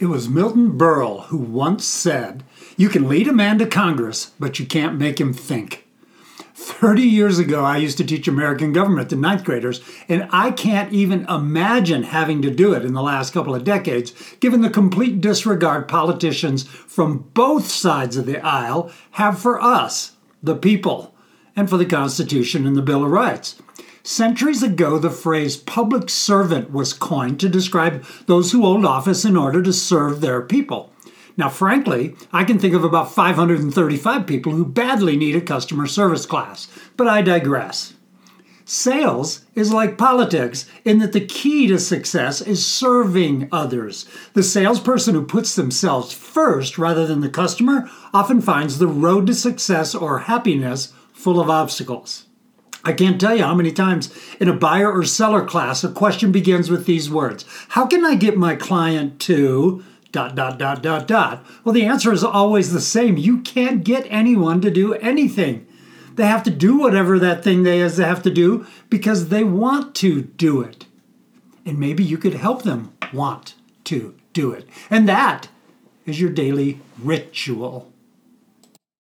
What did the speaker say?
It was Milton Berle who once said, You can lead a man to Congress, but you can't make him think. 30 years ago, I used to teach American government to ninth graders, and I can't even imagine having to do it in the last couple of decades, given the complete disregard politicians from both sides of the aisle have for us, the people, and for the Constitution and the Bill of Rights. Centuries ago, the phrase public servant was coined to describe those who hold office in order to serve their people. Now, frankly, I can think of about 535 people who badly need a customer service class, but I digress. Sales is like politics in that the key to success is serving others. The salesperson who puts themselves first rather than the customer often finds the road to success or happiness full of obstacles. I can't tell you how many times in a buyer or seller class a question begins with these words How can I get my client to dot dot dot dot dot? Well, the answer is always the same. You can't get anyone to do anything. They have to do whatever that thing they is they have to do because they want to do it. And maybe you could help them want to do it. And that is your daily ritual.